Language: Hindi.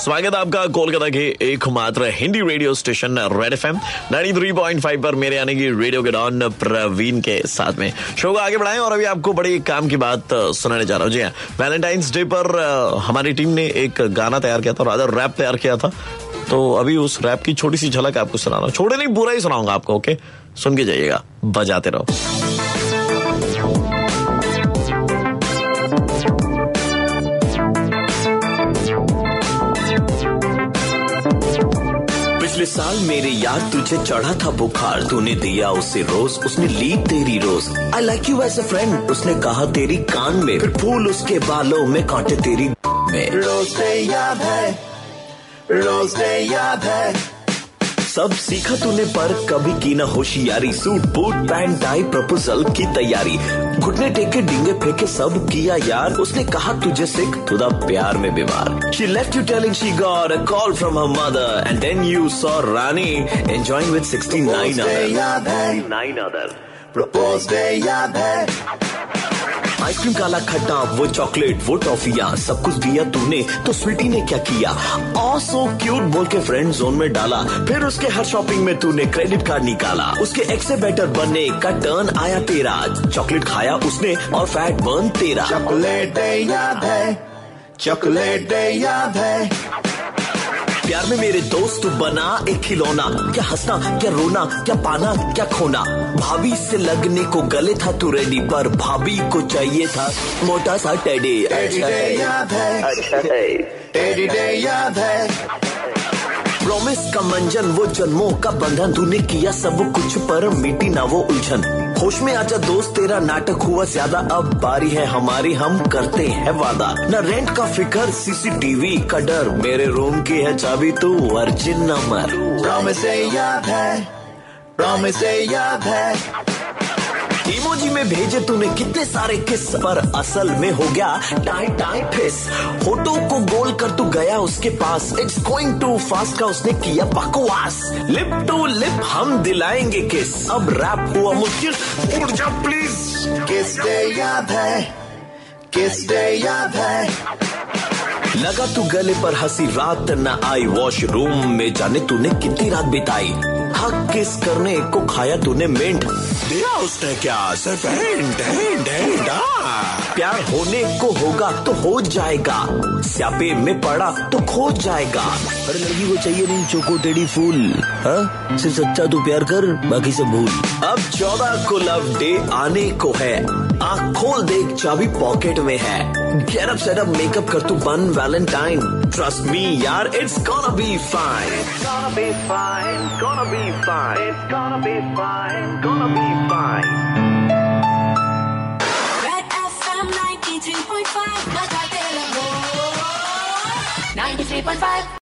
स्वागत है आपका कोलकाता के एकमात्र Hindi radio station Red F M पर मेरे यानी कि रेडियो के डॉन प्रवीण के साथ में। शो को आगे बढ़ाएँ और अभी आपको बड़ी काम की बात सुनाने जा रहा हूँ। जी हाँ वैलेंटाइंस डे पर हमारी टीम ने एक गाना तैयार किया था और अदर रैप तैयार किया था। तो अभी उस रैप की छोटी सी झलक आपको सुना रहा हूँ। छोटे नहीं, बुरा ही सुनाऊँगा आपको ओके सुन के जाइएगा, बजाते रहो। पिछले साल मेरे यार तुझे चढ़ा था बुखार। तूने दिया उसे रोज, उसने ली तेरी rose. I like you as a friend उसने कहा तेरी कान में। फिर फूल उसके बालों में कांटे तेरी में। रोज याद है, रोज याद है। सब सीखा तूने पर कभी की ना होशियारी। Suit boot pant tie proposal की तैयारी। घुटने टेके डिंगे फेंके सब किया यार। उसने कहा तुझे सिख खुदा प्यार में बीमार। She left you telling she got a call from her mother and then you saw Rani enjoying with 69 other 9 other propose day याद है आइसक्रीम काला खट्टा, वो चॉकलेट, वो टॉफिया, सब कुछ दिया तूने तो स्वीटी ने क्या किया? सो क्यूट बोल के फ्रेंड जोन में डाला। फिर उसके हर शॉपिंग में तूने क्रेडिट कार्ड निकाला। उसके एक से बेटर बनने का टर्न आया तेरा। चॉकलेट खाया उसने और फैट बर्न तेरा। चॉकलेट याद है, चॉकलेट याद है। प्यार में मेरे दोस्त बना एक खिलौना। क्या हंसना क्या रोना क्या पाना क्या खोना। भाभी से लगने को गले था तू रेडी पर भाभी को चाहिए था मोटा सा टेडी अच्छा है। अच्छा टेडी डे याद है। प्रोमिस का मंजन, वो जन्मों का बंधन, तूने किया सब कुछ पर मिटी ना वो उलझन। होश में आजा दोस्त, तेरा नाटक हुआ ज़्यादा, अब बारी है हमारी, हम करते हैं वादा। न रेंट का फिकर सीसीटीवी का डर, मेरे रूम की है चाबी, तू अर्जिन नंबर प्रॉमिस याद है प्रॉमिस याद है। इमोजी में भेजे तूने कितने सारे किस पर असल में हो गया? टाई टाई फिस। फ़ोटो को गोल कर तू गया उसके पास। इट्स गोइंग टू फास्ट का उसने किया बकवास। लिप टू लिप हम दिलाएँगे किस अब रैप हुआ मुश्किल। उड़ जा प्लीज़ किस डे याद है। किस डे याद है। लगा तू गले पर हँसी। रात न आई वॉशरूम में। जाने तूने कितनी रात बिताई। हक किस करने को खाया तूने मिंट? दिया उसने क्या? सिर्फ़ हिंट हिंट हिंट प्यार होने को होगा तो हो जाएगा। स्यापे में पड़ा तो खो जाएगा। अरे लड़की को चाहिए नहीं चोको टेडी फूल। हाँ? सिर्फ़ सच्चा तू प्यार कर बाकी सब भूल। अब चौदह को लव डे आने को है। आँख खोल देख चाबी पॉकेट में है। गेटअप सेटअप मेकअप कर तू बन वैलेंटाइन ट्रस्ट मी यार इट्स कॉन बी फाइन